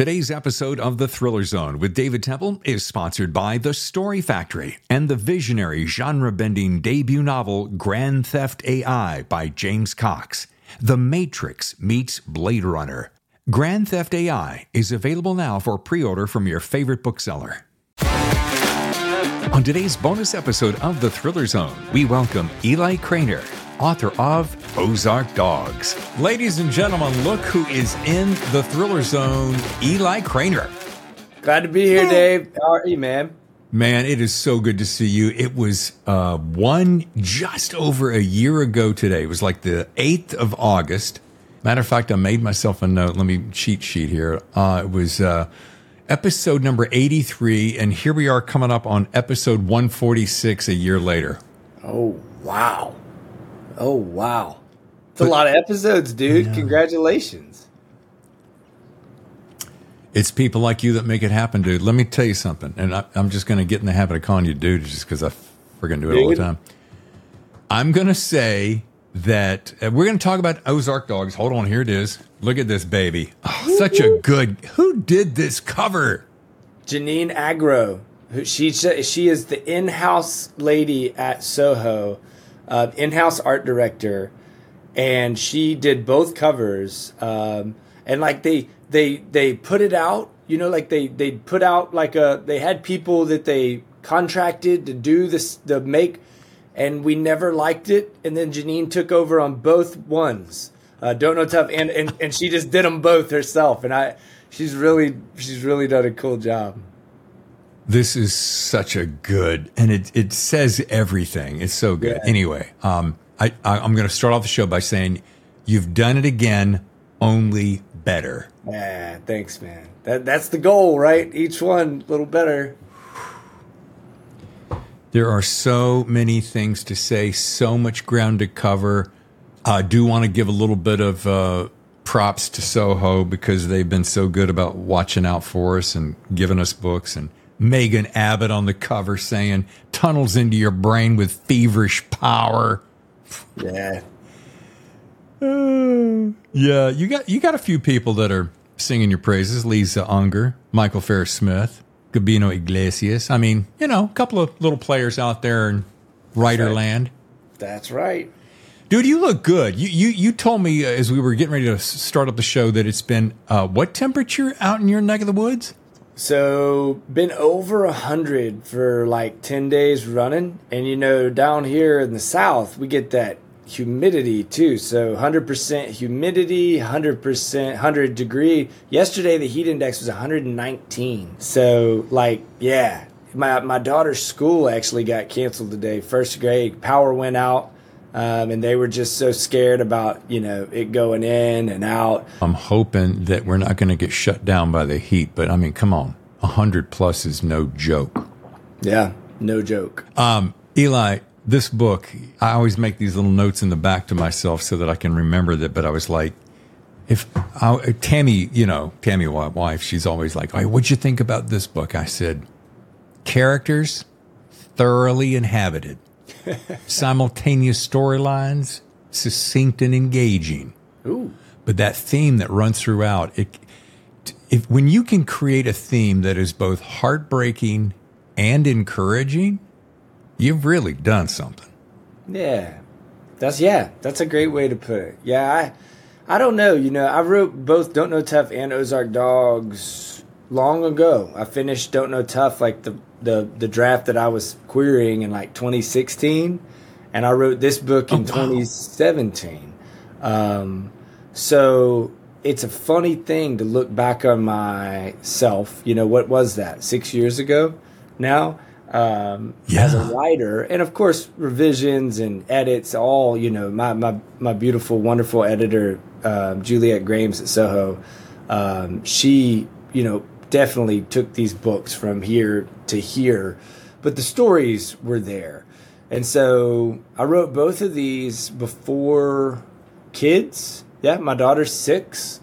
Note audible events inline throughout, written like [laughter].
Today's episode of The Thriller Zone with David Temple is sponsored by The Story Factory and the visionary genre bending debut novel Grand Theft AI by James Cox. The Matrix meets Blade Runner. Grand Theft AI is available now for pre order from your favorite bookseller. On today's bonus episode of The Thriller Zone, we welcome Eli Cranor, author of Ozark Dogs. Ladies and gentlemen, look who is in The Thriller Zone, Eli Cranor. Glad to be here, Dave. How are you, man? Man, it is so good to see you. It was uh, one just over a year ago today. It was like the 8th of August. Matter of fact, I made myself a note. Let me cheat sheet here. Uh, it was uh, episode number 83, and here we are coming up on episode 146 a year later. Oh, wow. Oh, wow. It's a lot of episodes, dude. Congratulations. It's people like you that make it happen, dude. Let me tell you something, and I, I'm just going to get in the habit of calling you dude just because I freaking do it all the time. I'm going to say that uh, we're going to talk about Ozark Dogs. Hold on, here it is. Look at this baby. Oh, such a good. Who did this cover? Janine Agro, she she is the in-house lady at Soho, uh, in-house art director, and she did both covers. Um, and like they they they put it out, you know, like they they put out like a they had people that they contracted to do this the make, and we never liked it. And then Janine took over on both ones. Uh, don't know tough, and, and and she just did them both herself, and I. She's really, she's really done a cool job. This is such a good, and it it says everything. It's so good. Yeah. Anyway, um, I, I I'm going to start off the show by saying you've done it again, only better. Yeah, thanks, man. That that's the goal, right? Each one a little better. There are so many things to say, so much ground to cover. I do want to give a little bit of uh, props to Soho because they've been so good about watching out for us and giving us books. And Megan Abbott on the cover saying, tunnels into your brain with feverish power. Yeah. [sighs] Yeah, you got you got a few people that are singing your praises. Lisa Unger, Michael Farris Smith, Gabino Iglesias. I mean, you know, a couple of little players out there in writer right. land. That's right. Dude, you look good. You you you told me uh, as we were getting ready to start up the show that it's been uh, what temperature out in your neck of the woods? So been over a hundred for like ten days running, and you know down here in the south we get that humidity too. So hundred percent humidity, hundred percent, hundred degree. Yesterday the heat index was one hundred and nineteen. So like yeah, my my daughter's school actually got canceled today. First grade power went out. Um, and they were just so scared about you know it going in and out. I'm hoping that we're not going to get shut down by the heat, but I mean, come on, a hundred plus is no joke. Yeah, no joke. Um, Eli, this book, I always make these little notes in the back to myself so that I can remember that. But I was like, if I, Tammy, you know, Tammy, my wife, she's always like, "Hey, what'd you think about this book?" I said, characters thoroughly inhabited, simultaneous storylines, succinct and engaging. Ooh. But that theme that runs throughout it, if when you can create a theme that is both heartbreaking and encouraging, you've really done something. Yeah. That's yeah, that's a great way to put it. Yeah, I I don't know, you know, I wrote both Don't Know Tough and Ozark Dogs long ago. I finished Don't Know Tough like the the the draft that I was querying in like 2016 and I wrote this book in Oh, wow. 2017. Um so it's a funny thing to look back on myself. You know, what was that? 6 years ago now? Um as a writer and of course revisions and edits all you know my my, my beautiful wonderful editor um, juliet grames at soho um, she you know definitely took these books from here to here but the stories were there. And so i wrote both of these before kids. Yeah my daughter's six.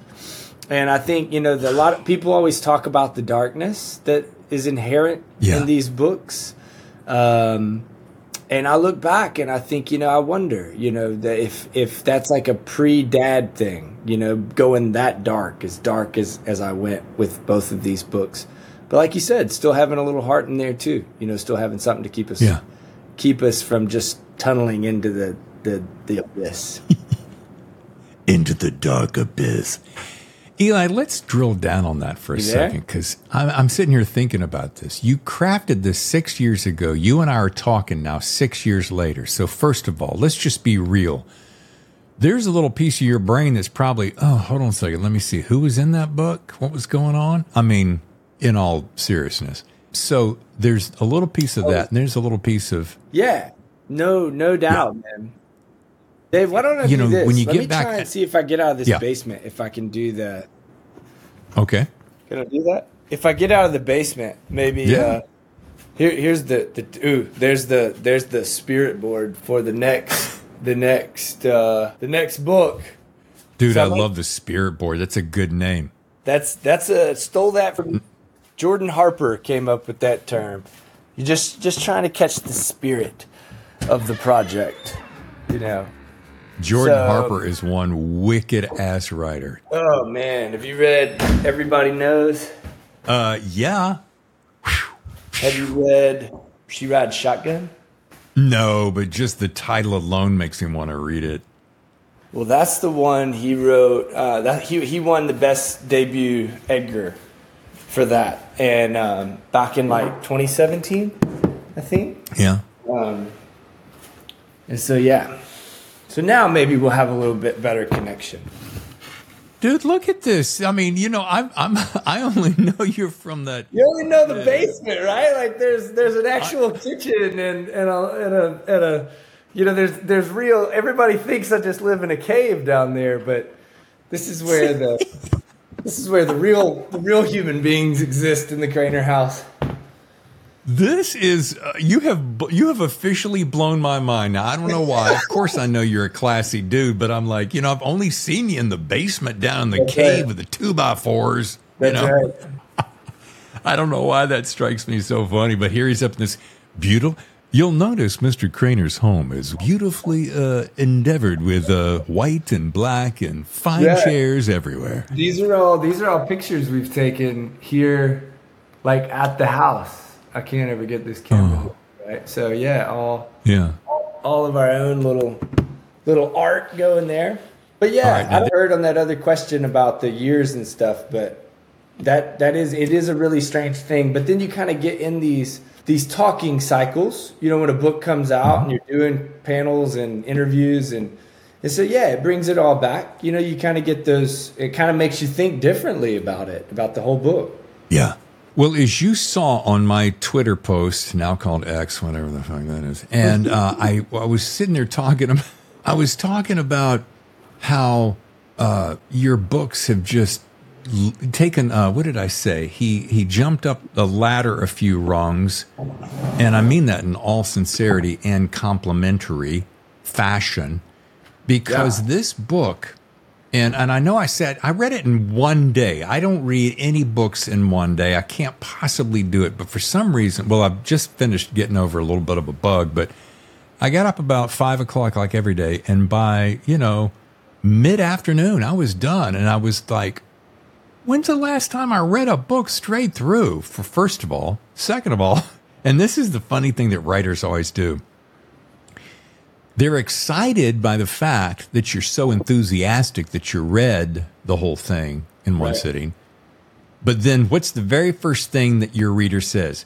And I think you know the, a lot of people always talk about the darkness that is inherent Yeah. in these books, um, and I look back and I think, you know, I wonder, you know, that if if that's like a pre-dad thing, you know, going that dark, as dark as as I went with both of these books. But like you said, still having a little heart in there too, you know, still having something to keep us Yeah. keep us from just tunneling into the the the abyss. [laughs] into the dark abyss. Eli, let's drill down on that for a second because I'm, I'm sitting here thinking about this. You crafted this six years ago. You and I are talking now six years later. So, first of all, let's just be real. There's a little piece of your brain that's probably, oh, hold on a second. Let me see. Who was in that book? What was going on? I mean, in all seriousness. So, there's a little piece of that, and there's a little piece of, yeah. No, no doubt, man. Dave, why don't I You do know, this? when you Let get me back- try and see if I get out of this Yeah. basement. If I can do that. okay. Can I do that? If I get out of the basement, maybe. Yeah. Uh, here, here's the the ooh. There's the there's the spirit board for the next the next uh, the next book. Dude, So I like- love the spirit board. That's a good name. That's that's a stole that from Jordan Harper. Came up with that term. You just just trying to catch the spirit of the project. You know. Jordan So- Harper is one wicked ass writer. Oh man, have you read Everybody Knows? Uh, yeah. Have you read She Rides Shotgun? No, but just the title alone makes me want to read it. Well, that's the one he wrote. Uh, that he he won the best debut Edgar for that, and um, back in like 2017, I think. Yeah. Um, and so yeah, so now maybe we'll have a little bit better connection. Dude, look at this. I mean, you know, I'm I'm [laughs] I only know you're from that You only know the basement, right? Like there's there's an actual kitchen and and a and a and a you know there's there's real. Everybody thinks I just live in a cave down there, but this is where the [laughs] this is where the real the real human beings exist in the Cranor house. This is uh, you have you have officially blown my mind. Now I don't know why. Of course, I know you're a classy dude, but I'm like, you know, I've only seen you in the basement down in the That's cave right. with the two by fours. You know, right. [laughs] I don't know why that strikes me so funny, but here he's up in this beautiful. You'll notice Mr. Cranor's home is beautifully uh, endeavored with uh, white and black and fine Yeah. chairs everywhere. These are all these are all pictures we've taken here, like at the house. I can't ever get this camera oh. right. So yeah, all Yeah. all of our own little little art going there. But yeah, All right, I've heard on that other question about the years and stuff, but that that is it is a really strange thing. But then you kind of get in these these talking cycles. You know, when a book comes out and mm-hmm. you're doing panels and interviews and and so yeah, it brings it all back. You know, you kind of get those. It kind of makes you think differently about it, about the whole book. Yeah. Well, as you saw on my Twitter post, now called X, whatever the fuck that is, and uh, [laughs] I, I was sitting there talking. ab- I was talking about how uh, your books have just l- taken. Uh, what did I say? He he jumped up the ladder a few rungs, and I mean that in all sincerity and complimentary fashion, because Yeah. this book and and I know I said I read it in one day. I don't read any books in one day. I can't possibly do it. But for some reason, well, I've just finished getting over a little bit of a bug, but I got up about five o'clock like every day, and by you know mid afternoon, I was done, and I was like, "When's the last time I read a book straight through?" For first of all, second of all, [laughs] and this is the funny thing that writers always do they're excited by the fact that you're so enthusiastic that you read the whole thing in one Right. sitting. But then what's the very first thing that your reader says?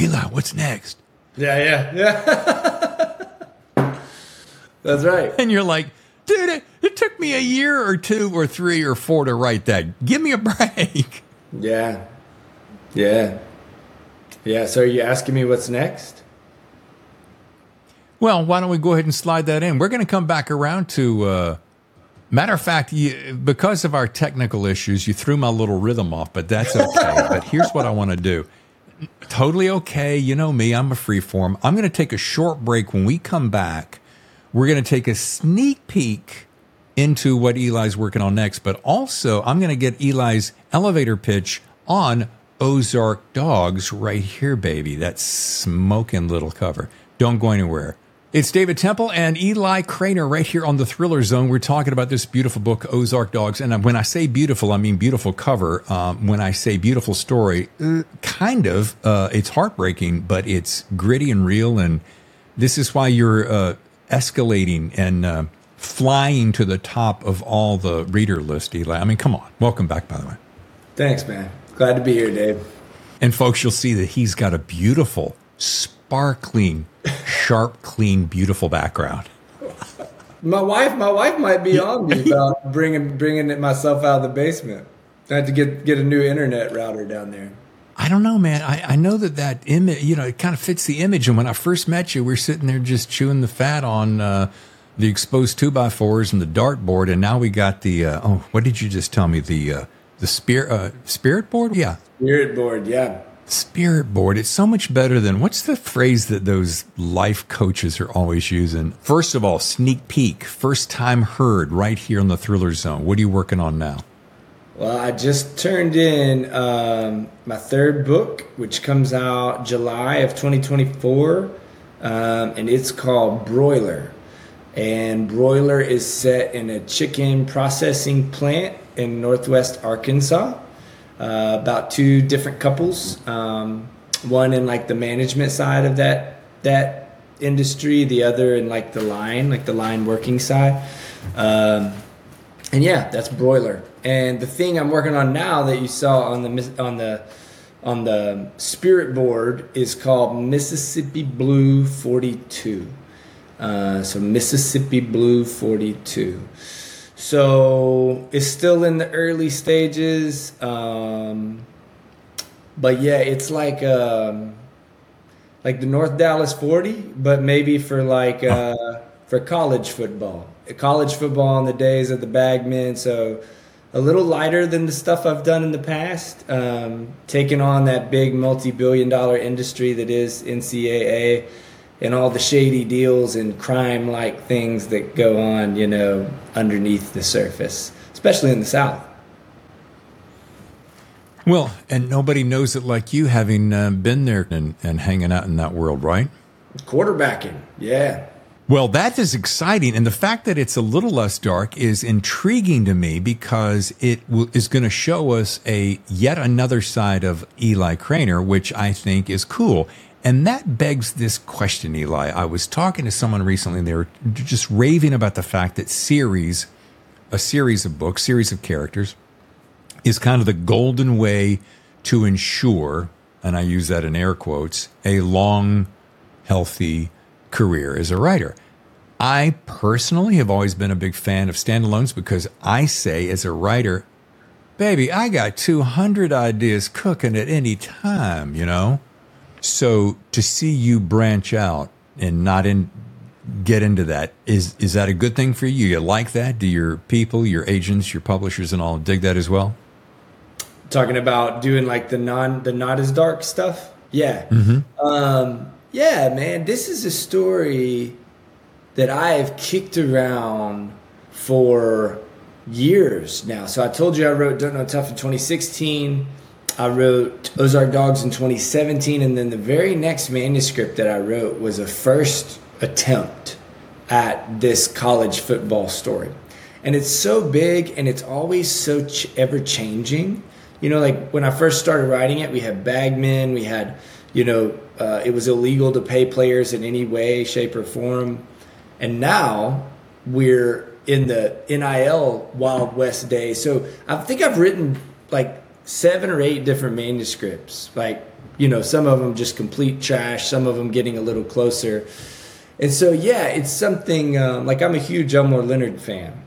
Eli, what's next? Yeah, yeah, yeah. [laughs] That's right. And you're like, dude, it, it took me a year or two or three or four to write that. Give me a [laughs] break. Yeah. Yeah. Yeah. So are you asking me what's next? Well, why don't we go ahead and slide that in? We're going to come back around to. Uh, matter of fact, you, because of our technical issues, you threw my little rhythm off, but that's [laughs] okay. but here's what I want to do. Totally okay. You know me, I'm a free form. I'm going to take a short break. When we come back, we're going to take a sneak peek into what Eli's working on next, but also I'm going to get Eli's elevator pitch on Ozark Dogs right here, baby. That smoking little cover. Don't go anywhere. It's David Temple and Eli Cranor right here on the Thriller Zone. We're talking about this beautiful book, Ozark Dogs. And when I say beautiful, I mean beautiful cover. Um, when I say beautiful story, uh, kind of, uh, it's heartbreaking, but it's gritty and real. And this is why you're uh, escalating and uh, flying to the top of all the reader list, Eli. I mean, come on. Welcome back, by the way. Thanks, man. Glad to be here, Dave. And folks, you'll see that he's got a beautiful, sparkling, sharp, clean, beautiful background. My wife, my wife might be on me about bringing bringing it myself out of the basement. I had to get get a new internet router down there. I don't know, man. I, I know that that image, you know, it kind of fits the image. And when I first met you, we are sitting there just chewing the fat on uh, the exposed two by fours and the dartboard, and now we got the uh, oh, what did you just tell me? The uh, the spirit uh, spirit board, yeah, spirit board, yeah. Spirit board. It's so much better than what's the phrase that those life coaches are always using? First of all, sneak peek, first time heard right here on the Thriller Zone. What are you working on now? Well, I just turned in um, my third book, which comes out July of 2024, um, and it's called Broiler. And Broiler is set in a chicken processing plant in Northwest Arkansas uh, about two different couples. Um, one in like the management side of that that industry, the other in like the line, like the line working side. Um, and yeah, that's broiler. And the thing I'm working on now that you saw on the on the on the spirit board is called Mississippi Blue 42. Uh, so Mississippi Blue 42. So it's still in the early stages. Um, but yeah, it's like um, like the North Dallas 40, but maybe for like uh, for college football. College football in the days of the bagmen. So a little lighter than the stuff I've done in the past. Um, taking on that big multi-billion dollar industry that is NCAA and all the shady deals and crime like things that go on, you know, underneath the surface, especially in the South. Well, and nobody knows it like you, having uh, been there and, and hanging out in that world, right? Quarterbacking, yeah. Well, that is exciting. And the fact that it's a little less dark is intriguing to me because it w- is going to show us a yet another side of Eli Cranor, which I think is cool. And that begs this question, Eli. I was talking to someone recently and they were just raving about the fact that series, a series of books, series of characters, is kind of the golden way to ensure, and I use that in air quotes, a long, healthy career as a writer. I personally have always been a big fan of standalones because I say, as a writer, baby, I got 200 ideas cooking at any time, you know? So to see you branch out and not in get into that is is that a good thing for you? You like that? Do your people, your agents, your publishers, and all dig that as well? Talking about doing like the non the not as dark stuff. Yeah, mm-hmm. um, yeah, man. This is a story that I have kicked around for years now. So I told you I wrote Don't Know Tough in 2016. I wrote Ozark Dogs in 2017, and then the very next manuscript that I wrote was a first attempt at this college football story. And it's so big and it's always so ch- ever changing. You know, like when I first started writing it, we had bagmen, we had, you know, uh, it was illegal to pay players in any way, shape, or form. And now we're in the NIL Wild West days. So I think I've written like seven or eight different manuscripts. Like, you know, some of them just complete trash, some of them getting a little closer. And so, yeah, it's something um, like I'm a huge Elmore Leonard fan,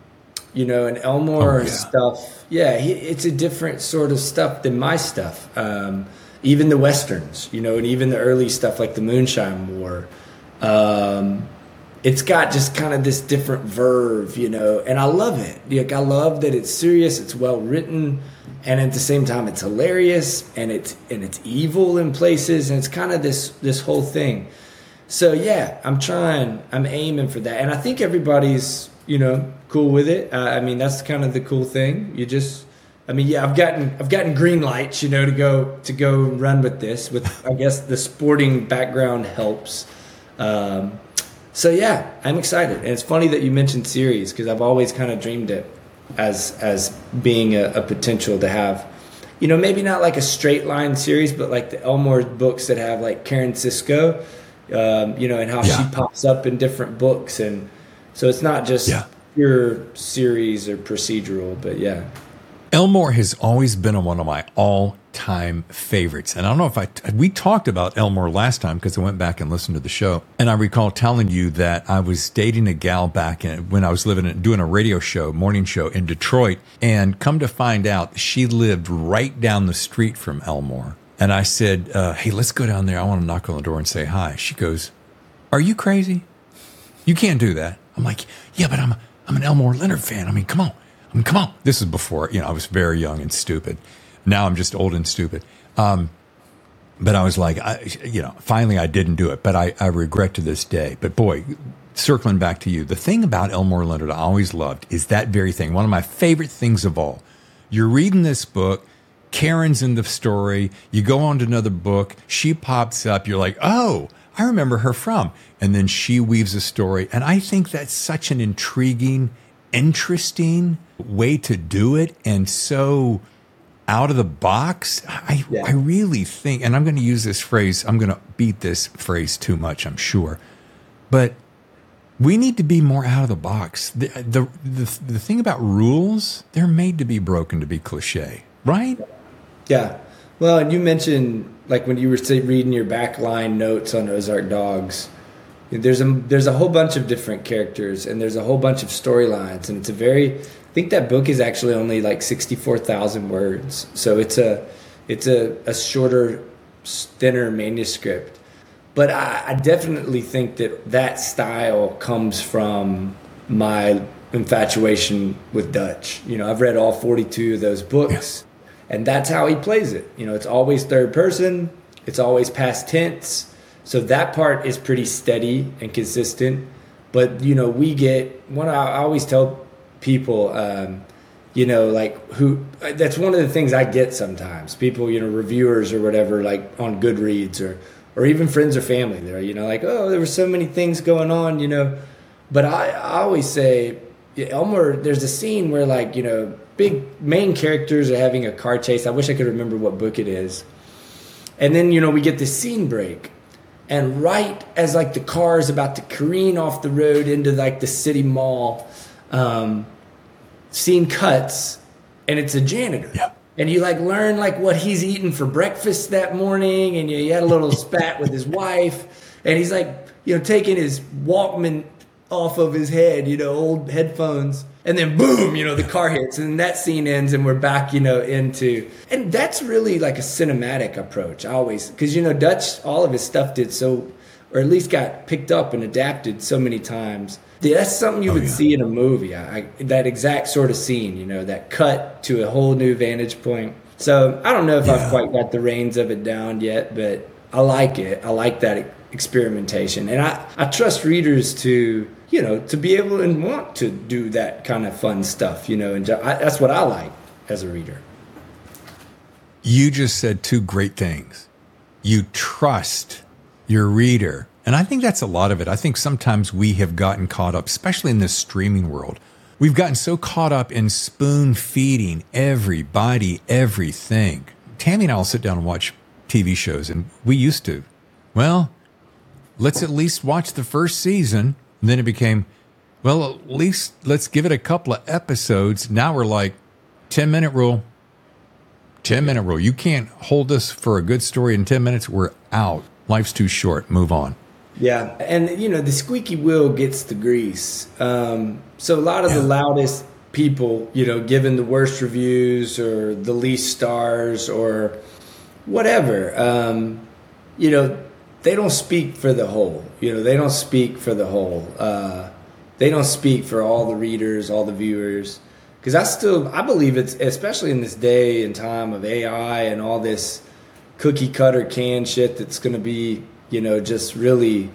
you know, and Elmore oh, yeah. stuff, yeah, he, it's a different sort of stuff than my stuff. Um, even the westerns, you know, and even the early stuff like the Moonshine War. Um, it's got just kind of this different verve, you know, and I love it. Like I love that it's serious, it's well written and at the same time it's hilarious and it's and it's evil in places and it's kind of this this whole thing. So yeah i'm trying i'm aiming for that. And i think everybody's you know cool with it. Uh, i mean that's kind of the cool thing. You just i mean yeah i've gotten i've gotten green lights you know to go to go run with this with i guess the sporting background helps. Um, so yeah, I'm excited, and it's funny that you mentioned series because I've always kind of dreamed it as as being a, a, potential to have, you know, maybe not like a straight line series, but like the Elmore books that have like Karen Sisco, um, you know, and how yeah. she pops up in different books, and so it's not just yeah. pure series or procedural, but yeah. Elmore has always been one of my all time favorites. And I don't know if I, we talked about Elmore last time because I went back and listened to the show. And I recall telling you that I was dating a gal back in, when I was living in, doing a radio show, morning show in Detroit. And come to find out, she lived right down the street from Elmore. And I said, uh, Hey, let's go down there. I want to knock on the door and say hi. She goes, Are you crazy? You can't do that. I'm like, Yeah, but I'm, I'm an Elmore Leonard fan. I mean, come on. I mean, come on. This is before, you know, I was very young and stupid. Now I'm just old and stupid. Um, but I was like, I, you know, finally I didn't do it, but I, I regret to this day. But boy, circling back to you, the thing about Elmore Leonard I always loved is that very thing. One of my favorite things of all. You're reading this book, Karen's in the story, you go on to another book, she pops up, you're like, oh, I remember her from. And then she weaves a story. And I think that's such an intriguing, interesting way to do it and so out of the box. I, yeah. I really think, and I'm going to use this phrase, I'm going to beat this phrase too much, I'm sure, but we need to be more out of the box. The, the, the, the thing about rules, they're made to be broken to be cliche, right? Yeah. Well, and you mentioned like when you were reading your backline notes on Ozark Dogs, there's a there's a whole bunch of different characters and there's a whole bunch of storylines and it's a very I think that book is actually only like sixty four thousand words, so it's a it's a, a shorter, thinner manuscript. But I, I definitely think that that style comes from my infatuation with Dutch. You know, I've read all forty two of those books, and that's how he plays it. You know, it's always third person, it's always past tense so that part is pretty steady and consistent. But you know, we get one. I always tell people, um, you know, like who. That's one of the things I get sometimes. People, you know, reviewers or whatever, like on Goodreads or or even friends or family. There, you know, like oh, there were so many things going on, you know. But I, I always say, Elmore. There's a scene where like you know, big main characters are having a car chase. I wish I could remember what book it is. And then you know we get the scene break and right as like the car is about to careen off the road into like the city mall um, scene cuts and it's a janitor yeah. and you like learn like what he's eating for breakfast that morning and you, you had a little [laughs] spat with his wife and he's like you know taking his walkman off of his head you know old headphones and then boom, you know, the car hits and that scene ends and we're back, you know, into and that's really like a cinematic approach always because you know Dutch all of his stuff did so or at least got picked up and adapted so many times. That's something you oh, would yeah. see in a movie. I, that exact sort of scene, you know, that cut to a whole new vantage point. So I don't know if yeah. I've quite got the reins of it down yet, but I like it. I like that experimentation, and I, I trust readers to you know, to be able and want to do that kind of fun stuff, you know, and I, that's what I like as a reader. You just said two great things. You trust your reader. And I think that's a lot of it. I think sometimes we have gotten caught up, especially in this streaming world. We've gotten so caught up in spoon feeding everybody everything. Tammy and I will sit down and watch TV shows, and we used to. Well, let's at least watch the first season and then it became, well, at least let's give it a couple of episodes. Now we're like, 10 minute rule. 10 minute rule. You can't hold us for a good story in 10 minutes. We're out. Life's too short. Move on. Yeah. And, you know, the squeaky wheel gets the grease. Um, so a lot of yeah. the loudest people, you know, given the worst reviews or the least stars or whatever, um, you know, they don't speak for the whole. You know, they don't speak for the whole. Uh, they don't speak for all the readers, all the viewers. Because I still, I believe it's, especially in this day and time of AI and all this cookie cutter can shit that's going to be, you know, just really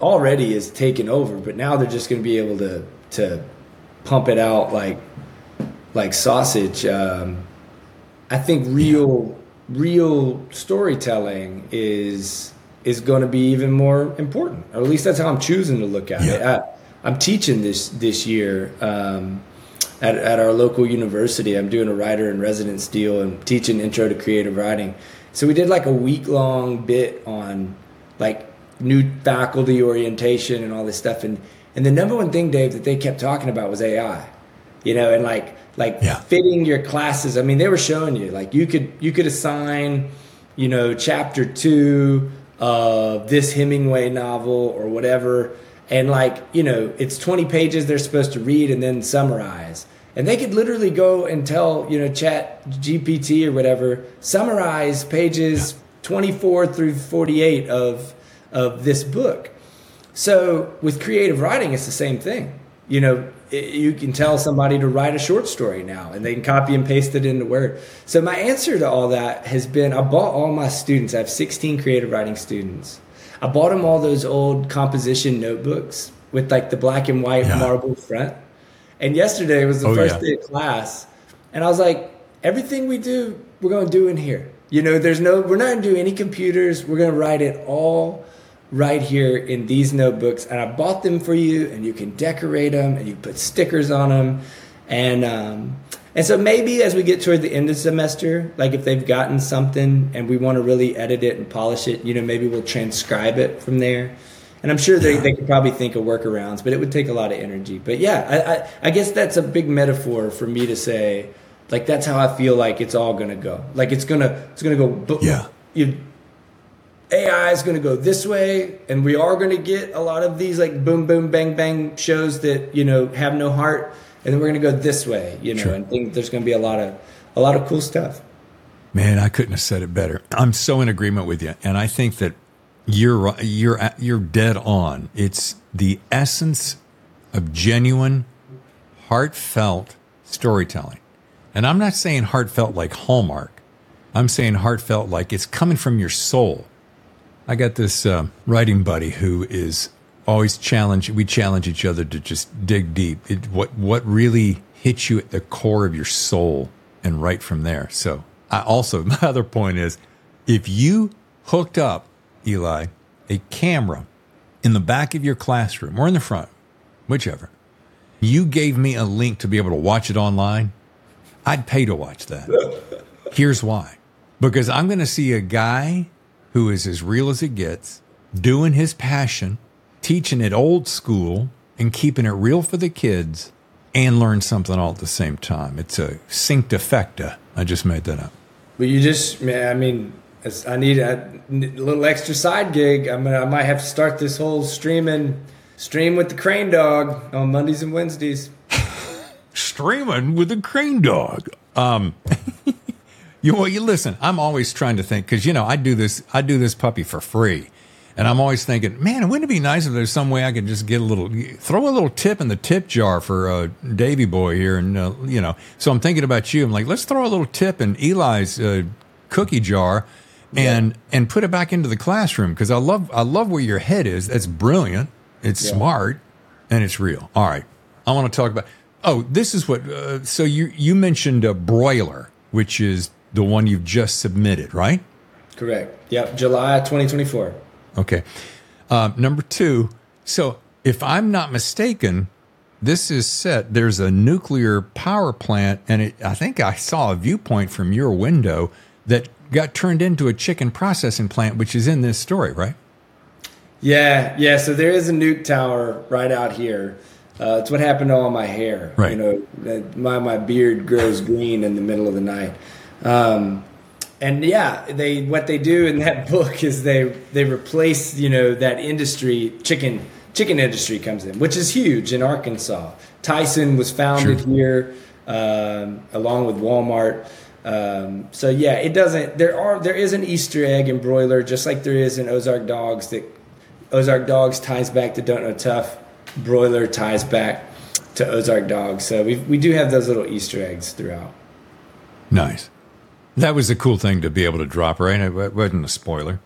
already is taken over. But now they're just going to be able to to pump it out like like sausage. Um, I think real real storytelling is is going to be even more important. Or at least that's how I'm choosing to look at Yeah. it. I, I'm teaching this this year um, at, at our local university. I'm doing a writer in residence deal and teaching intro to creative writing. So we did like a week long bit on like new faculty orientation and all this stuff. And and the number one thing, Dave, that they kept talking about was AI. You know, and like like Yeah. fitting your classes. I mean, they were showing you like you could you could assign, you know, chapter two of this Hemingway novel or whatever, and like you know, it's twenty pages they're supposed to read and then summarize. And they could literally go and tell you know Chat GPT or whatever summarize pages twenty four through forty eight of of this book. So with creative writing, it's the same thing. You know, it, you can tell somebody to write a short story now, and they can copy and paste it into Word. So my answer to all that has been: I bought all my students. I have 16 creative writing students. I bought them all those old composition notebooks with like the black and white Yeah. marble front. And yesterday was the Oh, first yeah. day of class, and I was like, everything we do, we're going to do in here. You know, there's no, we're not going to do any computers. We're going to write it all right here in these notebooks. And I bought them for you, and you can decorate them, and you put stickers on them, and um, and so maybe as we get toward the end of the semester, like if they've gotten something and we want to really edit it and polish it, you know, maybe we'll transcribe it from there. And I'm sure they, they could probably think of workarounds, but it would take a lot of energy. But yeah, I, I, I guess that's a big metaphor for me to say, like that's how I feel like it's all gonna go. Like it's gonna it's gonna go. Yeah. You, AI is going to go this way, and we are going to get a lot of these like boom, boom, bang, bang shows that you know have no heart, and then we're going to go this way, you know, Sure. and think there's going to be a lot of a lot of cool stuff. Man, I couldn't have said it better. I'm so in agreement with you, and I think that you're you're you're dead on. It's the essence of genuine, heartfelt storytelling, and I'm not saying heartfelt like Hallmark. I'm saying heartfelt like it's coming from your soul. I got this uh, writing buddy who is always challenge. We challenge each other to just dig deep. It, what what really hits you at the core of your soul, and right from there. So, I also [laughs] my other point is, if you hooked up Eli a camera in the back of your classroom or in the front, whichever, you gave me a link to be able to watch it online, I'd pay to watch that. [laughs] Here's why. Because I'm going to see a guy who is as real as it gets, doing his passion, teaching it old school, and keeping it real for the kids, and learn something all at the same time. It's a synced effecta. I just made that up. But you just, man, I mean, it's- I need a, little extra side gig. I mean, I might have to start this whole streaming stream with the Crane Dog on Mondays and Wednesdays. [laughs] Streaming with the crane dog. Um, [laughs] you well, you listen. I'm always trying to think because you know I do this. I do this puppy for free, and I'm always thinking, man, wouldn't it be nice if there's some way I could just get a little, throw a little tip in the tip jar for uh, Davy Boy here, and uh, you know. So I'm thinking about you. I'm like, let's throw a little tip in Eli's uh, cookie jar, and and put it back into the classroom because I love I love where your head is. That's brilliant. It's Yeah. smart, and it's real. All right, I want to talk about. Oh, this is what. Uh, so you you mentioned a broiler, which is the one you've just submitted, right? Correct. Yep. July 2024. Okay. Um, number two. So if I'm not mistaken, this is set. There's a nuclear power plant, and it, I think I saw a viewpoint from your window that got turned into a chicken processing plant, which is in this story, right? Yeah, yeah. So there is a nuke tower right out here. Uh, it's what happened to all my hair. Right. You know, my my beard grows green in the middle of the night. Um, and yeah, they what they do in that [laughs] book is they they replace you know that industry chicken chicken industry comes in, which is huge in Arkansas. Tyson was founded Sure. here um, along with Walmart. Um, so yeah, it doesn't. There are there is an Easter egg in broiler, just like there is in Ozark Dogs. That Ozark Dogs ties back to Don't Know Tough. Broiler ties back to Ozark Dogs. So we we do have those little Easter eggs throughout. Nice. That was a cool thing to be able to drop, right? It wasn't a spoiler.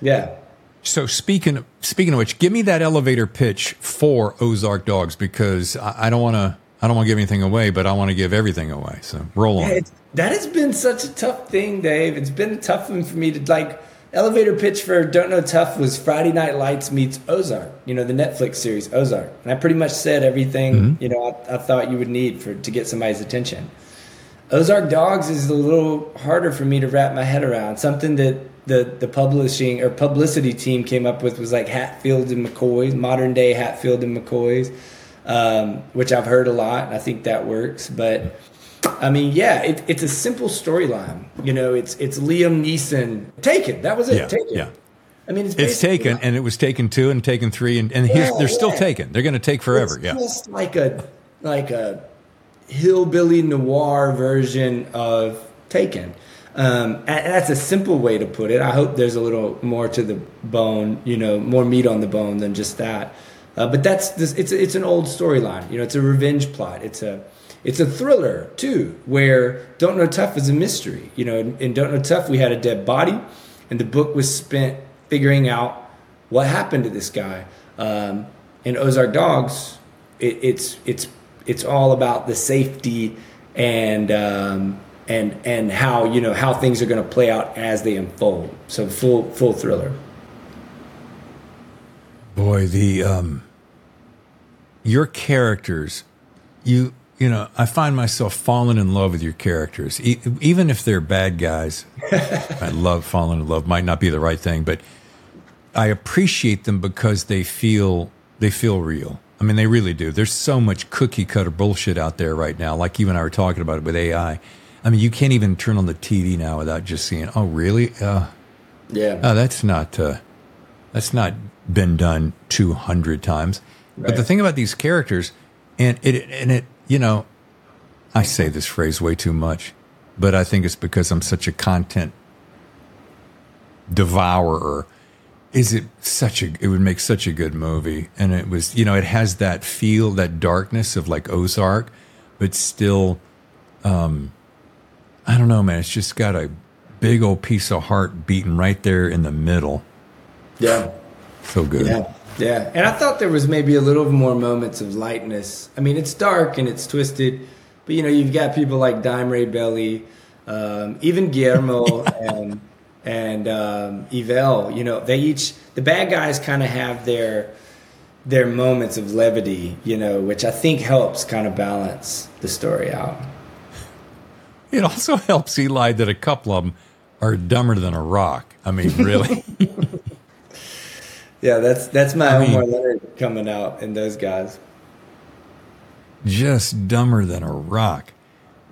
Yeah. So speaking speaking of which, give me that elevator pitch for Ozark Dogs because I, I don't want to I don't want to give anything away, but I want to give everything away. So roll on. Yeah, that has been such a tough thing, Dave. It's been a tough one for me to like elevator pitch for Don't Know Tough was Friday Night Lights meets Ozark. You know the Netflix series Ozark, and I pretty much said everything mm-hmm. you know I, I, thought you would need for to get somebody's attention. Ozark Dogs is a little harder for me to wrap my head around. Something that the the publishing or publicity team came up with was like Hatfield and McCoys, modern day Hatfield and McCoys, um, which I've heard a lot, and I think that works. But I mean, yeah, it, it's a simple storyline. You know, it's it's Liam Neeson taken. That was it. Yeah, taken. Yeah. I mean, it's, it's taken, and it was taken two, and taken three, and, and yeah, they're yeah. still taken. They're going to take forever. It's yeah, just like a like a hillbilly noir version of Taken. Um, and that's a simple way to put it. I hope there's a little more to the bone, you know, more meat on the bone than just that. Uh, but that's this, it's it's an old storyline. You know, it's a revenge plot. It's a it's a thriller too, where Don't Know Tough is a mystery. You know, in, in Don't Know Tough we had a dead body, and the book was spent figuring out what happened to this guy. Um, in Ozark Dogs, it, it's it's it's all about the safety and um, and and how you know how things are going to play out as they unfold. So full full thriller. Boy, the um, your characters, you you know, I find myself falling in love with your characters, e- even if they're bad guys. [laughs] I love falling in love. Might not be the right thing, but I appreciate them because they feel they feel real. I mean, they really do. There's so much cookie cutter bullshit out there right now. Like you and I were talking about it with AI. I mean, you can't even turn on the TV now without just seeing, oh, really? Uh, yeah. Oh, that's not uh, that's not been done 200 times. Right. But the thing about these characters, and it and it, you know, I say this phrase way too much, but I think it's because I'm such a content devourer. Is it such a it would make such a good movie. And it was you know it has that feel that darkness of like ozark but still um i don't know man. It's just got a big old piece of heart beating right there in the middle. Yeah. So good. Yeah yeah and i thought there was maybe a little more moments of lightness i mean it's dark and it's twisted but you know you've got people like dime ray belly um, even guillermo [laughs] and and um, Yvel, you know, they each the bad guys kind of have their their moments of levity, you know, which I think helps kind of balance the story out. It also helps Eli that a couple of them are dumber than a rock. I mean, really. [laughs] yeah, that's that's my I Omar mean, Leonard coming out in those guys. Just dumber than a rock,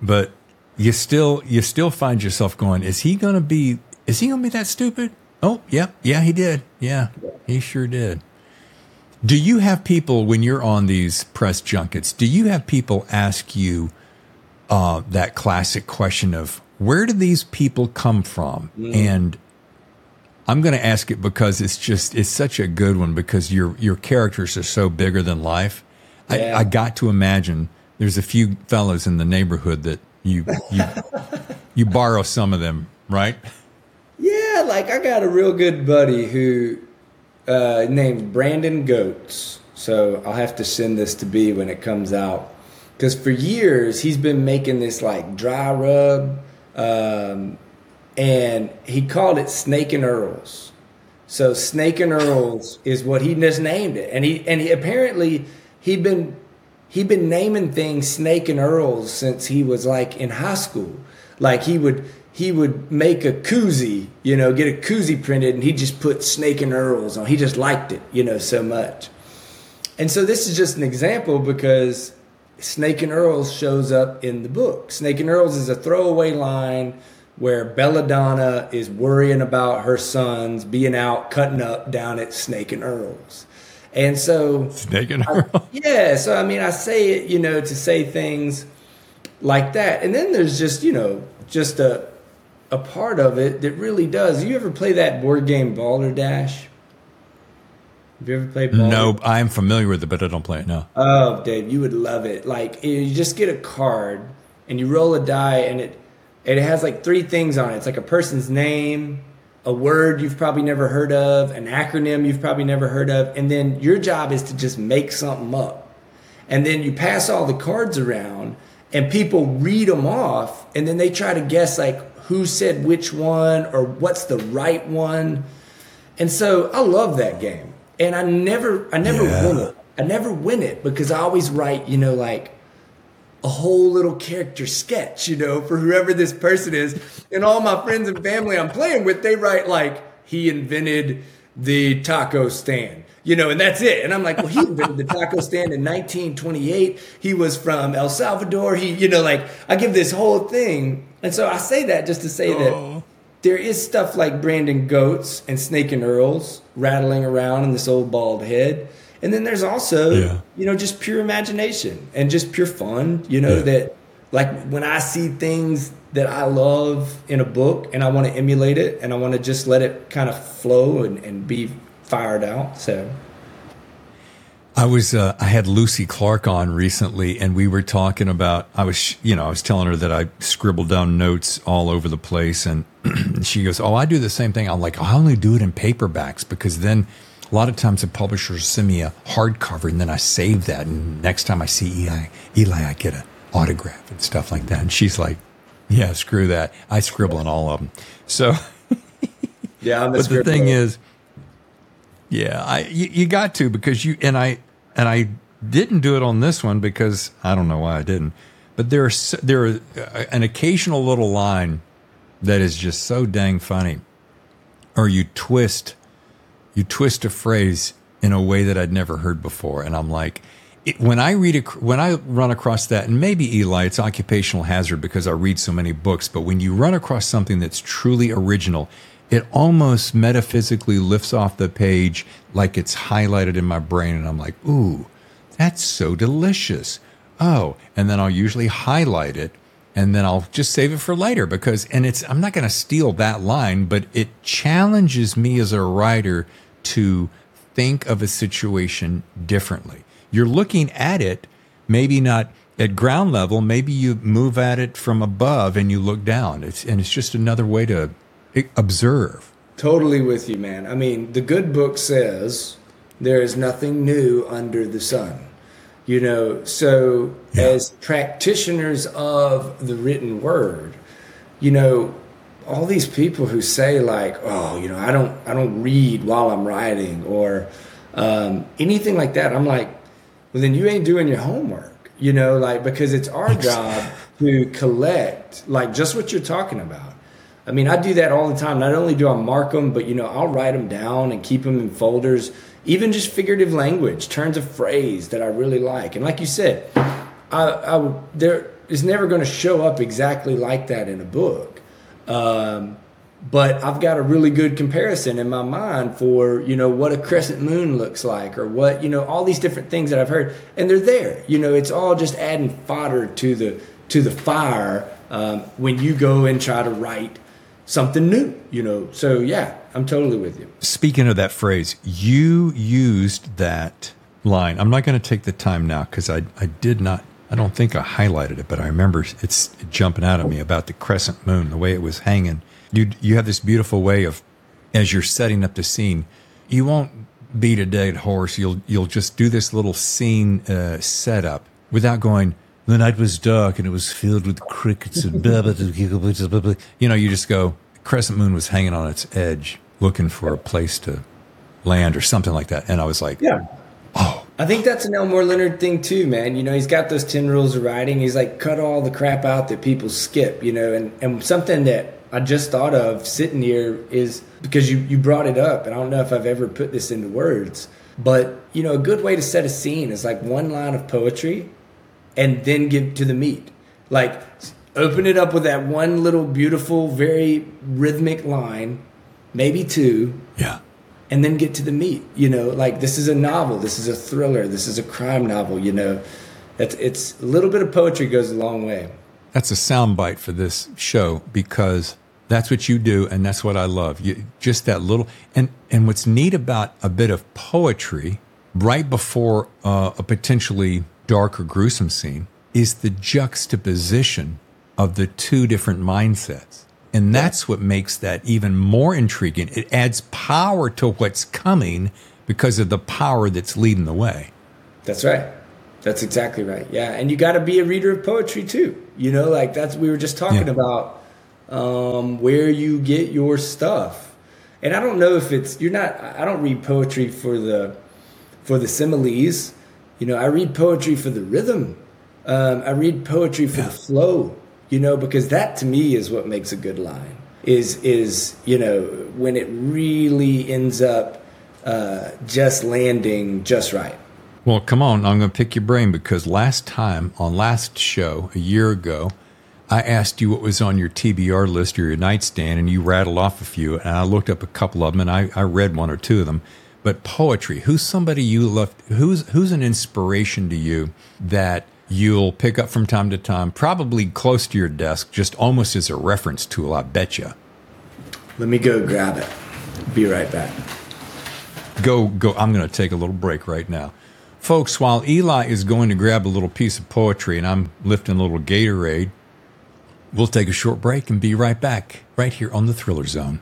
but you still you still find yourself going, is he going to be is he going to be that stupid? Oh, yeah, yeah, he did. Yeah, he sure did. Do you have people when you're on these press junkets? Do you have people ask you uh, that classic question of where do these people come from? Mm. And I'm going to ask it because it's just it's such a good one because your your characters are so bigger than life. Yeah. I, I got to imagine there's a few fellows in the neighborhood that you you you borrow some of them, right? Yeah, like I got a real good buddy who uh, named Brandon Goats. So I'll have to send this to B when it comes out. Because for years he's been making this like dry rub, um, and he called it Snake and Earls. So Snake and Earls is what he just named it, and he and he apparently he'd been he'd been naming things Snake and Earls since he was like in high school. Like he would he would make a koozie, you know, get a koozie printed, and he just put Snake and Earls on. He just liked it, you know, so much. And so this is just an example because Snake and Earls shows up in the book. Snake and Earls is a throwaway line where Belladonna is worrying about her sons being out cutting up down at Snake and Earls. And so Snake and Earls. Yeah, so I mean I say it, you know, to say things like that. And then there's just, you know, just a a part of it that really does. You ever play that board game Balderdash? Have you ever played? No, I'm familiar with it, but I don't play it. No. Oh, Dave, you would love it. Like you just get a card and you roll a die, and it it has like three things on it. It's like a person's name, a word you've probably never heard of, an acronym you've probably never heard of, and then your job is to just make something up. And then you pass all the cards around, and people read them off, and then they try to guess like who said which one or what's the right one. And so I love that game. And I never I never yeah. win it. I never win it because I always write, you know, like a whole little character sketch, you know, for whoever this person is. And all my friends and family I'm playing with, they write like he invented the taco stand you know, and that's it. And I'm like, well, he [laughs] invented the taco stand in 1928. He was from El Salvador. He, you know, like I give this whole thing. And so I say that just to say oh. that there is stuff like Brandon Goats and Snake and Earls rattling around in this old bald head. And then there's also, yeah. you know, just pure imagination and just pure fun, you know, yeah. that like when I see things that I love in a book and I want to emulate it and I want to just let it kind of flow and, and be fired out. So. I was uh, I had Lucy Clark on recently, and we were talking about I was you know I was telling her that I scribbled down notes all over the place, and [clears throat] she goes, "Oh, I do the same thing." I'm like, "I only do it in paperbacks because then a lot of times the publishers send me a hardcover, and then I save that, and next time I see Eli, Eli, I get an autograph and stuff like that." And she's like, "Yeah, screw that. I scribble on all of them." So, yeah, I'm [laughs] but the thing is yeah, I you, you got to because you and I and I didn't do it on this one because I don't know why I didn't. But there's there are uh, an occasional little line that is just so dang funny, or you twist you twist a phrase in a way that I'd never heard before, and I'm like. It, when I read when I run across that, and maybe Eli, it's occupational hazard because I read so many books. But when you run across something that's truly original, it almost metaphysically lifts off the page like it's highlighted in my brain. And I'm like, ooh, that's so delicious. Oh, and then I'll usually highlight it and then I'll just save it for later because, and it's, I'm not going to steal that line, but it challenges me as a writer to think of a situation differently. You're looking at it, maybe not at ground level, maybe you move at it from above and you look down. It's, and it's just another way to observe. Totally with you, man. I mean, the good book says there is nothing new under the sun. You know, so yeah. as practitioners of the written word, you know, all these people who say like, "Oh, you know, I don't, I don't read while I'm writing," or um, anything like that. I'm like, well, then you ain't doing your homework, you know, like because it's our job to collect like just what you're talking about I mean, I do that all the time. Not only do I mark them, but you know, I'll write them down and keep them in folders. Even just figurative language, turns of phrase that I really like. And like you said, I, I there is never going to show up exactly like that in a book. Um, but I've got a really good comparison in my mind for you know what a crescent moon looks like, or what you know all these different things that I've heard, and they're there. You know, it's all just adding fodder to the to the fire um, when you go and try to write something new, you know. So yeah, I'm totally with you. Speaking of that phrase, you used that line. I'm not going to take the time now because I, I did not, I don't think I highlighted it, but I remember it's jumping out at me about the crescent moon, the way it was hanging. You, you have this beautiful way of, as you're setting up the scene, you won't beat a dead horse. You'll, you'll just do this little scene uh, setup without going, the night was dark and it was filled with crickets and blah, blah, blah, blah, You know, you just go, crescent moon was hanging on its edge looking for a place to land or something like that. And I was like, yeah. I think that's an Elmore Leonard thing too, man. You know, he's got those 10 rules of writing. He's like, cut all the crap out that people skip, you know, and, and something that I just thought of sitting here is because you, you brought it up, and I don't know if I've ever put this into words, but, you know, a good way to set a scene is like one line of poetry and then get to the meat. Like open it up with that one little beautiful, very rhythmic line, maybe two. Yeah. And then get to the meat. You know, like this is a novel, this is a thriller, this is a crime novel. You know, it's it's a little bit of poetry goes a long way. That's a soundbite for this show because that's what you do, and that's what I love. You just that little and and what's neat about a bit of poetry right before uh, a potentially dark or gruesome scene is the juxtaposition of the two different mindsets. And that's what makes that even more intriguing. It adds power to what's coming because of the power that's leading the way. That's right. That's exactly right. Yeah. And you got to be a reader of poetry too. You know, like that's, we were just talking yeah. about um, where you get your stuff. And I don't know if it's you're not. I don't read poetry for the for the similes. You know, I read poetry for the rhythm. Um, I read poetry for yeah. the flow. You know, because that to me is what makes a good line. Is is you know when it really ends up uh, just landing just right. Well, come on, I'm going to pick your brain because last time on last show a year ago, I asked you what was on your TBR list or your nightstand, and you rattled off a few, and I looked up a couple of them, and I, I read one or two of them. But poetry, who's somebody you left? Who's who's an inspiration to you that you'll pick up from time to time, probably close to your desk, just almost as a reference tool? I bet you. Let me go grab it. Be right back. Go go. I'm going to take a little break right now. Folks, while Eli is going to grab a little piece of poetry and I'm lifting a little Gatorade, we'll take a short break and be right back, right here on the Thriller Zone.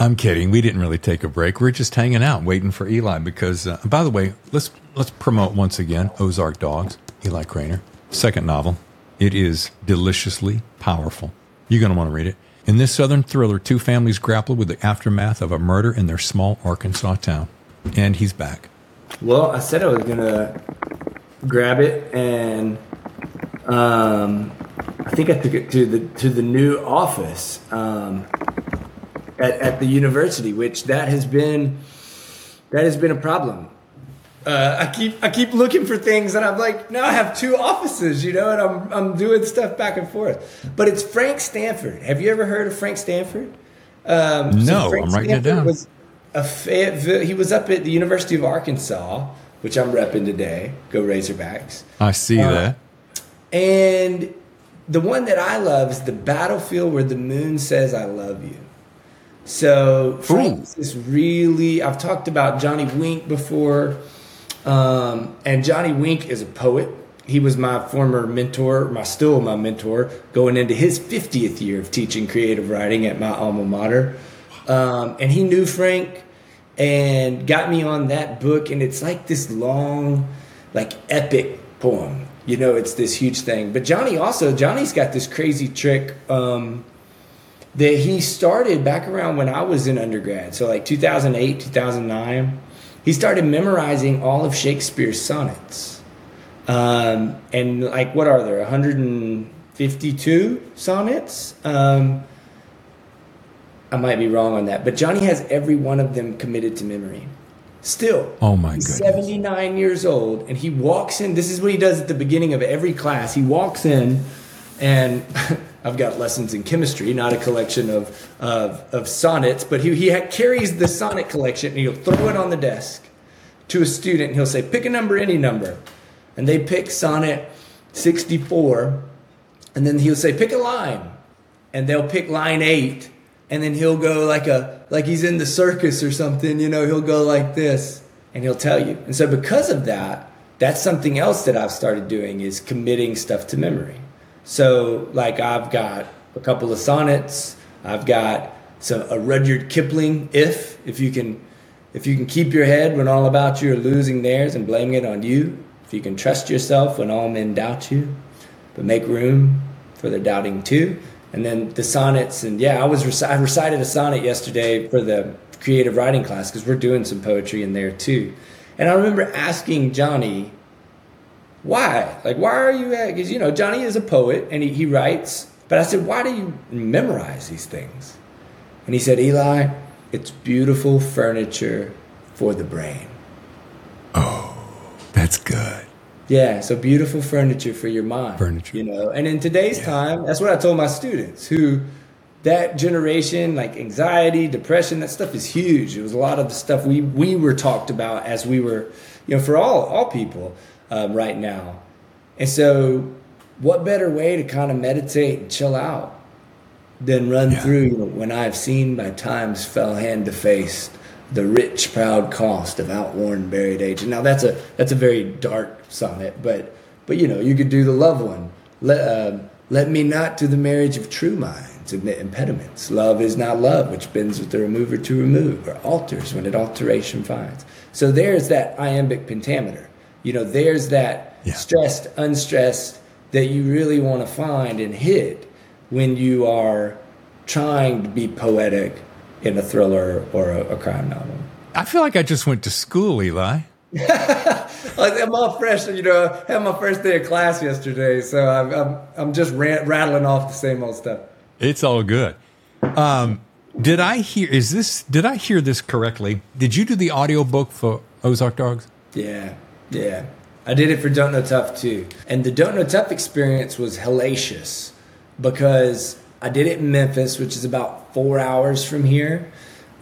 I'm kidding. We didn't really take a break. We're just hanging out, waiting for Eli. Because, uh, by the way, let's let's promote once again Ozark Dogs, Eli Cranor, second novel. It is deliciously powerful. You're going to want to read it. In this southern thriller, two families grapple with the aftermath of a murder in their small Arkansas town. And he's back. Well, I said I was gonna grab it, and um, I think I took it to the to the new office um, at at the university, which that has been that has been a problem. Uh, I keep I keep looking for things, and I'm like, now I have two offices, you know, and I'm I'm doing stuff back and forth. But it's Frank Stanford. Have you ever heard of Frank Stanford? Um, no, so I'm writing Stanford it down. Was, a Fayetteville. He was up at the University of Arkansas, which I'm repping today. Go Razorbacks! I see uh, that. And the one that I love is the battlefield where the moon says, "I love you." So Frank is really. I've talked about Johnny Wink before, um, and Johnny Wink is a poet. He was my former mentor, my still my mentor, going into his 50th year of teaching creative writing at my alma mater. Um, and he knew Frank and got me on that book. And it's like this long, like epic poem. You know, it's this huge thing. But Johnny also, Johnny's got this crazy trick um, that he started back around when I was in undergrad. So, like 2008, 2009. He started memorizing all of Shakespeare's sonnets. Um, and, like, what are there? 152 sonnets? Um, I might be wrong on that, but Johnny has every one of them committed to memory. Still, oh my god, 79 years old, and he walks in. This is what he does at the beginning of every class. He walks in, and [laughs] I've got lessons in chemistry, not a collection of of, of sonnets, but he he carries the sonnet collection and he'll throw it on the desk to a student. And he'll say, "Pick a number, any number," and they pick sonnet 64, and then he'll say, "Pick a line," and they'll pick line eight and then he'll go like a like he's in the circus or something you know he'll go like this and he'll tell you. And so because of that that's something else that i've started doing is committing stuff to memory so like i've got a couple of sonnets. I've got some a rudyard kipling if if you can if you can keep your head when all about you are losing theirs and blaming it on you. If you can trust yourself when all men doubt you but make room for their doubting too. And then the sonnets and yeah i was i recited a sonnet yesterday for the creative writing class because we're doing some poetry in there too. And i remember asking johnny why like why are you because you know johnny is a poet and he, he writes but i said why do you memorize these things and he said eli it's beautiful furniture for the brain oh that's good yeah, so beautiful furniture for your mind. Furniture. You know, and in today's yeah. time, that's what I told my students who that generation, like anxiety, depression, that stuff is huge. It was a lot of the stuff we we were talked about as we were, you know, for all all people um, right now. And so, what better way to kind of meditate and chill out than run yeah. through when I've seen my times fell hand to face the rich proud cost of outworn buried age. And now that's a that's a very dark sonnet, but but you know you could do the love one. Let uh, let me not to the marriage of true minds admit impediments. Love is not love, which bends with the remover to remove, or alters when it alteration finds. So there's that iambic pentameter. You know, there's that yeah. stressed, unstressed that you really want to find and hit when you are trying to be poetic in a thriller or a, a crime novel. I feel like I just went to school, Eli. [laughs] [laughs] I'm all fresh, you know. I had my first day of class yesterday, so I'm I'm, I'm just rattling off the same old stuff. It's all good. Um, did I hear? Is this? Did I hear this correctly? Did you do the audiobook for Ozark Dogs? Yeah, yeah. I did it for Don't Know Tough too, and the Don't Know Tough experience was hellacious because I did it in Memphis, which is about four hours from here.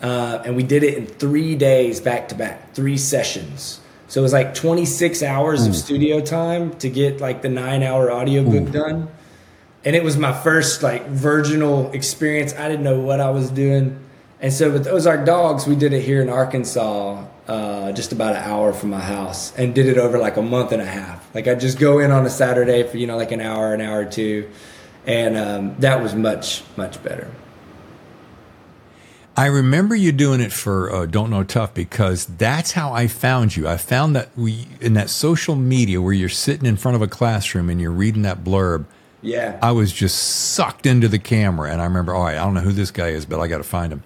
Uh, and we did it in three days back to back, three sessions. So it was like 26 hours Ooh. of studio time to get like the nine hour audiobook Ooh. done. And it was my first like virginal experience. I didn't know what I was doing. And so with Ozark Dogs, we did it here in Arkansas, uh, just about an hour from my house, and did it over like a month and a half. Like I'd just go in on a Saturday for you know like an hour, an hour or two, and um, that was much much better. I remember you doing it for uh, Don't Know Tough because that's how I found you. I found that we in that social media where you're sitting in front of a classroom and you're reading that blurb. Yeah, I was just sucked into the camera, and I remember, all right, I don't know who this guy is, but I got to find him.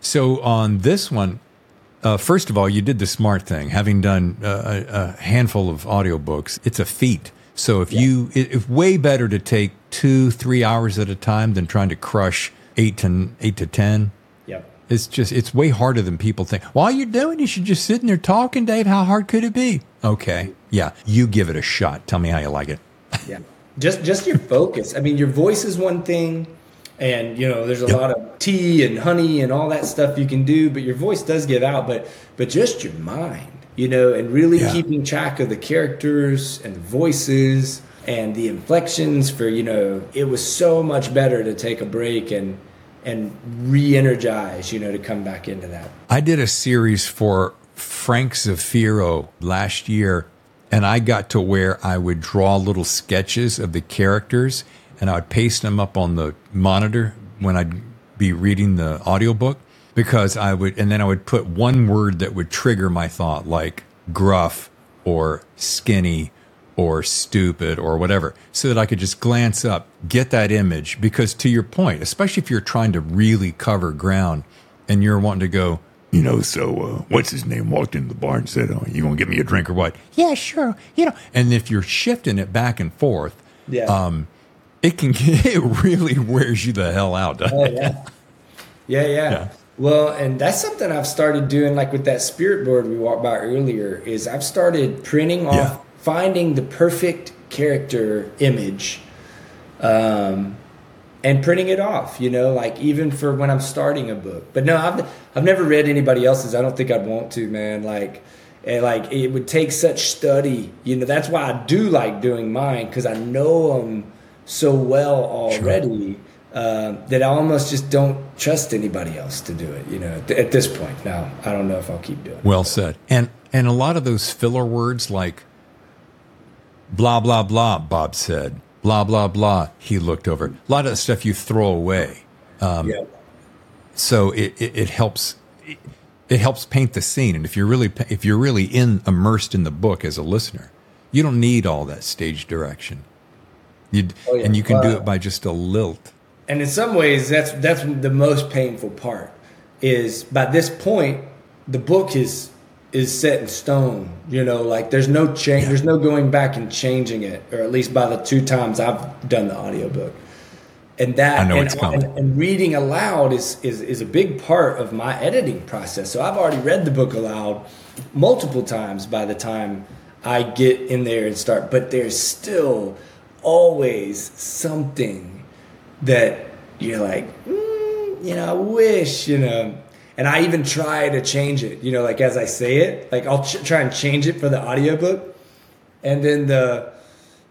So on this one, uh, first of all, you did the smart thing. Having done uh, a, a, handful of audiobooks, it's a feat. So if yeah. you, it, it's way better to take two, three hours at a time than trying to crush eight to eight to ten. It's just it's way harder than people think. While you're doing, you should just sit in there talking, Dave. How hard could it be? Okay, yeah, you give it a shot. Tell me how you like it. yeah, just just your focus. I mean, your voice is one thing, and you know, there's a yep. lot of tea and honey and all that stuff you can do, but your voice does give out. But but just your mind, you know, and really yeah. keeping track of the characters and the voices and the inflections for you know, it was so much better to take a break and and re-energize, you know, to come back into that. I did a series for Frank Zafiro last year, and I got to where I would draw little sketches of the characters and I would paste them up on the monitor when I'd be reading the audiobook because I would, and then I would put one word that would trigger my thought, like gruff or skinny or stupid or whatever, so that I could just glance up, get that image. Because to your point, especially if you're trying to really cover ground and you're wanting to go, you know, so uh, what's his name walked into the bar and said, "Oh, you gonna give me a drink or what?" Yeah, sure. You know, and if you're shifting it back and forth, yeah, um, it can [laughs] it really wears you the hell out. Oh, yeah. yeah, yeah, yeah. Well, and that's something I've started doing, like with that spirit board we walked by earlier. Is I've started printing off yeah finding the perfect character image um, and printing it off you know like even for when i'm starting a book but no i've, I've never read anybody else's i don't think i'd want to man like and like it would take such study you know that's why i do like doing mine because i know them so well already sure. uh, that i almost just don't trust anybody else to do it you know at this point now i don't know if i'll keep doing well it. said and and a lot of those filler words like Blah, blah, blah, Bob said. Blah, blah, blah. He looked over. A lot of the stuff you throw away. Um, yeah. So it, it, it helps. It, it helps paint the scene, and if you're really if you're really in immersed in the book as a listener, you don't need all that stage direction. You oh, yeah. and you can do it by just a lilt. And in some ways, that's that's the most painful part. Is by this point, the book is is set in stone. You know, like there's no change, there's no going back and changing it, or at least by the two times I've done the audiobook. And that I know and, it's coming. And, and, reading aloud is, is is a big part of my editing process. So I've already read the book aloud multiple times by the time I get in there and start. But there's still always something that you're like, mm, you know, I wish, you know, and I even try to change it, you know, like as I say it, like I'll ch- try and change it for the audiobook. And then the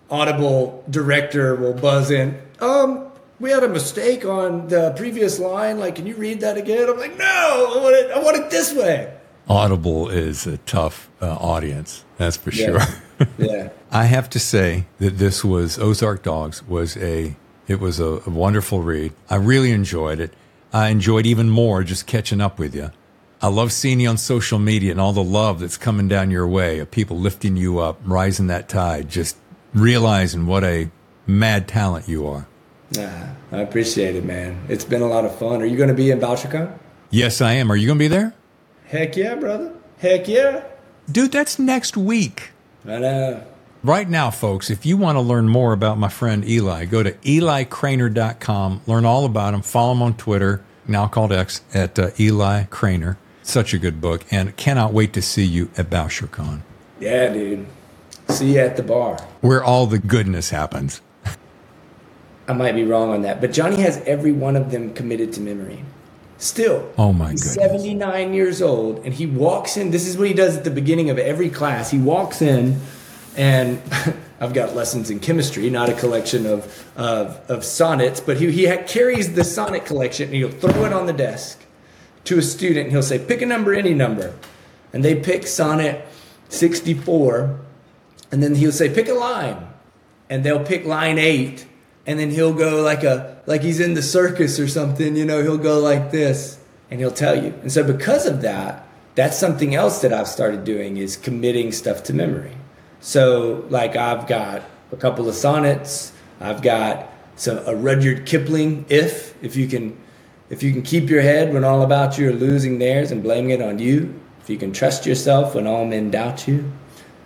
audible director will buzz in, um, we had a mistake on the previous line. Like, can you read that again? I'm like, no, I want it, I want it this way. Audible is a tough uh, audience, that's for yeah. sure. [laughs] yeah. [laughs] I have to say that this was Ozark Dogs was a it was a, a wonderful read. I really enjoyed it. I enjoyed even more just catching up with you. I love seeing you on social media and all the love that's coming down your way of people lifting you up, rising that tide, just realizing what a mad talent you are. Nah, I appreciate it, man. It's been a lot of fun. Are you going to be in BoucherCon? Yes, I am. Are you going to be there? Heck yeah, brother. Heck yeah. Dude, that's next week. I know. Right now, folks, if you want to learn more about my friend Eli, go to elicranor.com, learn all about him, follow him on Twitter, now called X, at uh, Eli Cranor. Such a good book, and cannot wait to see you at BoucherCon. Yeah, dude. See you at the bar. Where all the goodness happens. I might be wrong on that, but Johnny has every one of them committed to memory. Still, oh my he's goodness. 79 years old, and he walks in. This is what he does at the beginning of every class. He walks in, and [laughs] I've got lessons in chemistry, not a collection of, of, of sonnets, but he, he ha- carries the sonnet collection and he'll throw it on the desk to a student and he'll say, pick a number, any number. And they pick sonnet 64, and then he'll say, pick a line. And they'll pick line eight, and then he'll go like a like he's in the circus or something, you know, he'll go like this and he'll tell you. And so because of that, that's something else that I've started doing is committing stuff to memory. So like I've got a couple of sonnets, I've got some a Rudyard Kipling if if you can if you can keep your head when all about you are losing theirs and blaming it on you, if you can trust yourself when all men doubt you,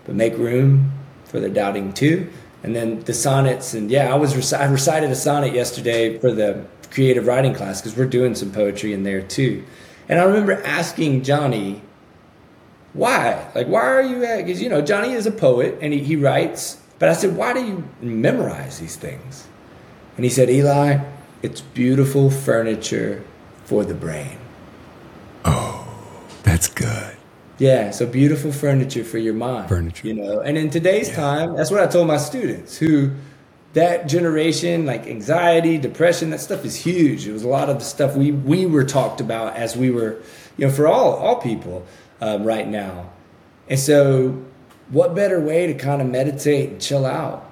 but make room for the doubting too. And then the sonnets, and yeah, I was I recited a sonnet yesterday for the creative writing class because we're doing some poetry in there too. And I remember asking Johnny, why? Like, why are you? Because, you know, Johnny is a poet and he, he writes. But I said, why do you memorize these things? And he said, Eli, it's beautiful furniture for the brain. Oh, that's good. Yeah, so beautiful furniture for your mind. Furniture. You know, and in today's yeah. time, that's what I told my students who that generation, like anxiety, depression, that stuff is huge. It was a lot of the stuff we, we were talked about as we were, you know, for all all people um, right now. And so, what better way to kind of meditate and chill out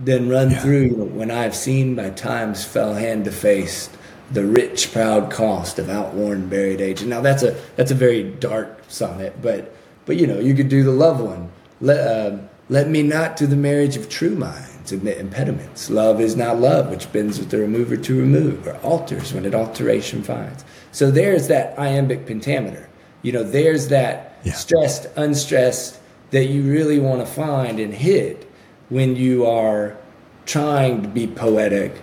than run yeah. through when I've seen my times fell hand to face the rich proud cost of outworn buried age. And now that's a that's a very dark sonnet, but but you know you could do the love one. Let uh, let me not to the marriage of true minds admit impediments. Love is not love, which bends with the remover to remove, or alters when it alteration finds. So there's that iambic pentameter. You know, there's that yeah. stressed, unstressed that you really want to find and hit when you are trying to be poetic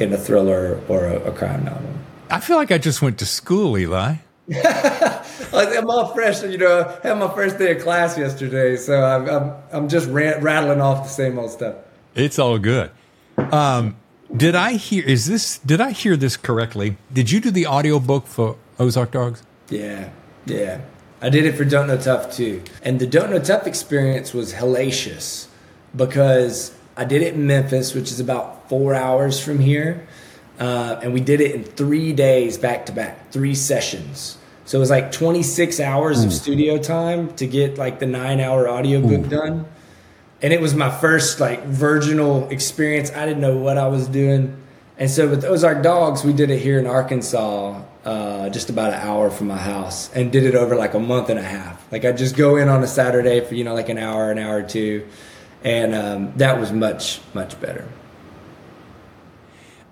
in a thriller or a, a crime novel. I feel like I just went to school, Eli. [laughs] [laughs] I'm all fresh, you know. I had my first day of class yesterday, so I'm I'm, I'm just rattling off the same old stuff. It's all good. Um, did I hear? Is this? Did I hear this correctly? Did you do the audiobook for Ozark Dogs? Yeah, yeah. I did it for Don't Know Tough too, and the Don't Know Tough experience was hellacious because I did it in Memphis, which is about four hours from here, uh, and we did it in three days back to back, three sessions. So it was like 26 hours of studio time to get like the nine hour audiobook Ooh. done. And it was my first like virginal experience. I didn't know what I was doing. And so with Ozark Dogs, we did it here in Arkansas, uh, just about an hour from my house, and did it over like a month and a half. Like I just go in on a Saturday for you know like an hour, an hour or two, and um, that was much much better.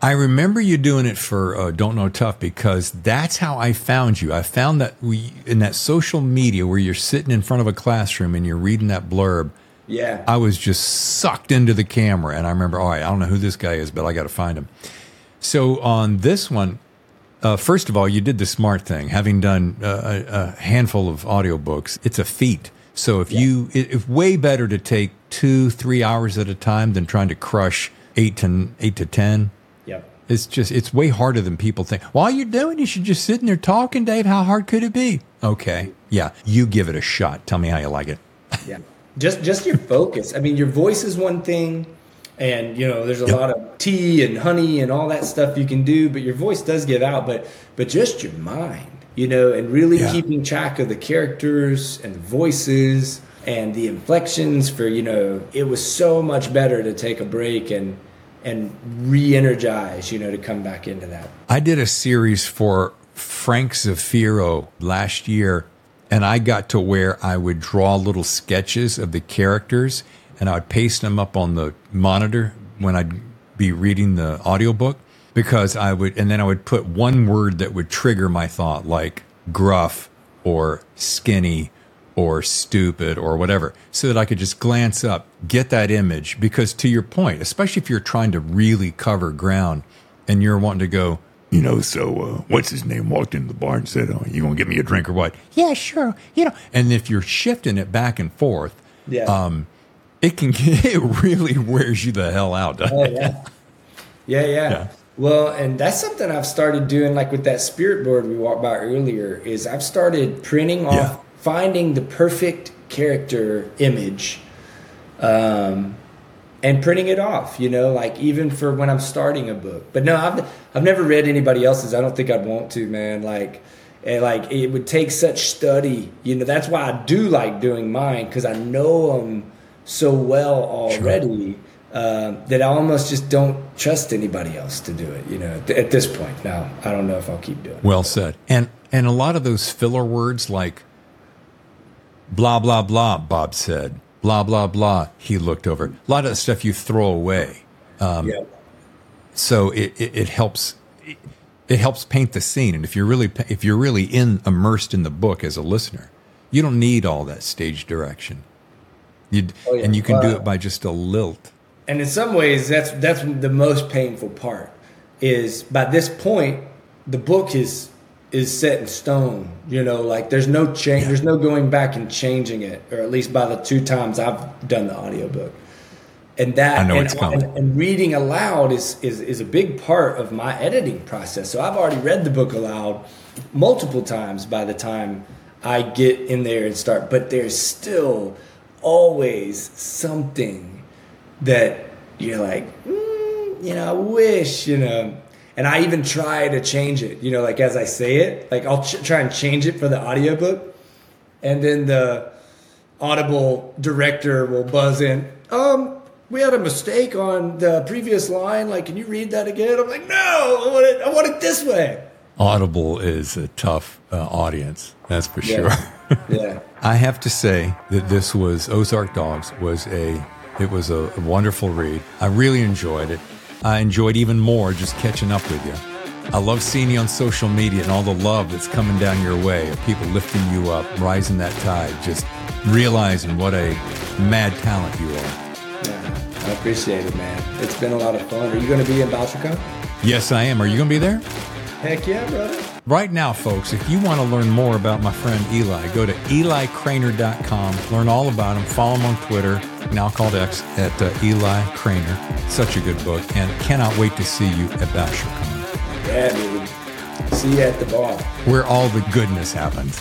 I remember you doing it for uh, Don't Know Tough because that's how I found you. I found that we in that social media where you're sitting in front of a classroom and you're reading that blurb. Yeah, I was just sucked into the camera, and I remember, all right, I don't know who this guy is, but I got to find him. So on this one, uh, first of all, you did the smart thing. Having done uh, a, a, handful of audiobooks, it's a feat. So if yeah. you, it, it's way better to take two, three hours at a time than trying to crush eight to eight to ten. It's just, it's way harder than people think. While you're doing, you should just sit in there talking, Dave. How hard could it be? Okay. Yeah. You give it a shot. Tell me how you like it. yeah. Just, just your focus. I mean, your voice is one thing and you know there's a yep. lot of tea and honey and all that stuff you can do but your voice does give out but but just your mind you know and really yeah. keeping track of the characters and the voices and the inflections for you know it was so much better to take a break and and re-energize, you know, to come back into that. I did a series for Frank Zafiro last year, and I got to where I would draw little sketches of the characters, and I would paste them up on the monitor when I'd be reading the audiobook because I would, and then I would put one word that would trigger my thought, like gruff or skinny or stupid or whatever, so that I could just glance up, get that image. Because to your point, especially if you're trying to really cover ground and you're wanting to go, you know, so uh, what's his name walked into the bar and said, "Oh, you gonna get me a drink or what?" Yeah, sure. You know, and if you're shifting it back and forth, Yeah. um, it can [laughs] it really wears you the hell out. Oh it? yeah. yeah, yeah. Yeah. Well, and that's something I've started doing, like with that spirit board we walked by earlier. Is I've started printing off, Yeah. Finding the perfect character image, um, and printing it off. You know, like even for when I'm starting a book. But no, I've I've never read anybody else's. I don't think I'd want to, man. Like. And like it would take such study, you know. That's why I do like doing mine because I know them so well already um, that I almost just don't trust anybody else to do it. You know, at, at this point now, I don't know if I'll keep doing it. Well said. And and a lot of those filler words like blah blah blah. Bob said blah blah blah. He looked over. A lot of the stuff you throw away. Um, yeah, so it, it, it helps it, it helps paint the scene and if you're really if you're really in immersed in the book as a listener you don't need all that stage direction you Oh, yeah. and you can do it by just a lilt and in some ways, that's that's the most painful part. Is by this point, the book is is set in stone. You know, like there's no change. There's no going back and changing it, or at least by the two times I've done the audiobook. And that I know and, it's coming. and, and reading aloud is, is is a big part of my editing process. So I've already read the book aloud multiple times by the time I get in there and start. But there's still always something that you're like, mm, you know, I wish, you know. And I even try to change it, you know, like as I say it, like I'll ch- try and change it for the audiobook. And then the audible director will buzz in, um, we had a mistake on the previous line. Like, can you read that again? I'm like, no, I want it, I want it this way. audible is a tough uh, audience that's for sure Yeah. [laughs] Yeah. i have to say that this was ozark dogs was a it was a wonderful read i really enjoyed it i enjoyed even more just catching up with you I love seeing you on social media and all the love that's coming down your way of people lifting you up, rising that tide, just realizing what a mad talent you are. yeah. I appreciate it, man. It's been a lot of fun. Are you going to be in BoucherCon? Yes, I am. Are you going to be there? Heck yeah, brother. Right now, folks, if you want to learn more about my friend Eli, go to elicranor.com, learn all about him, follow him on Twitter, now called X, at uh, Eli Cranor. Such a good book, and cannot wait to see you at BoucherCon, Yeah, dude. See you at the bar. where all the goodness happens.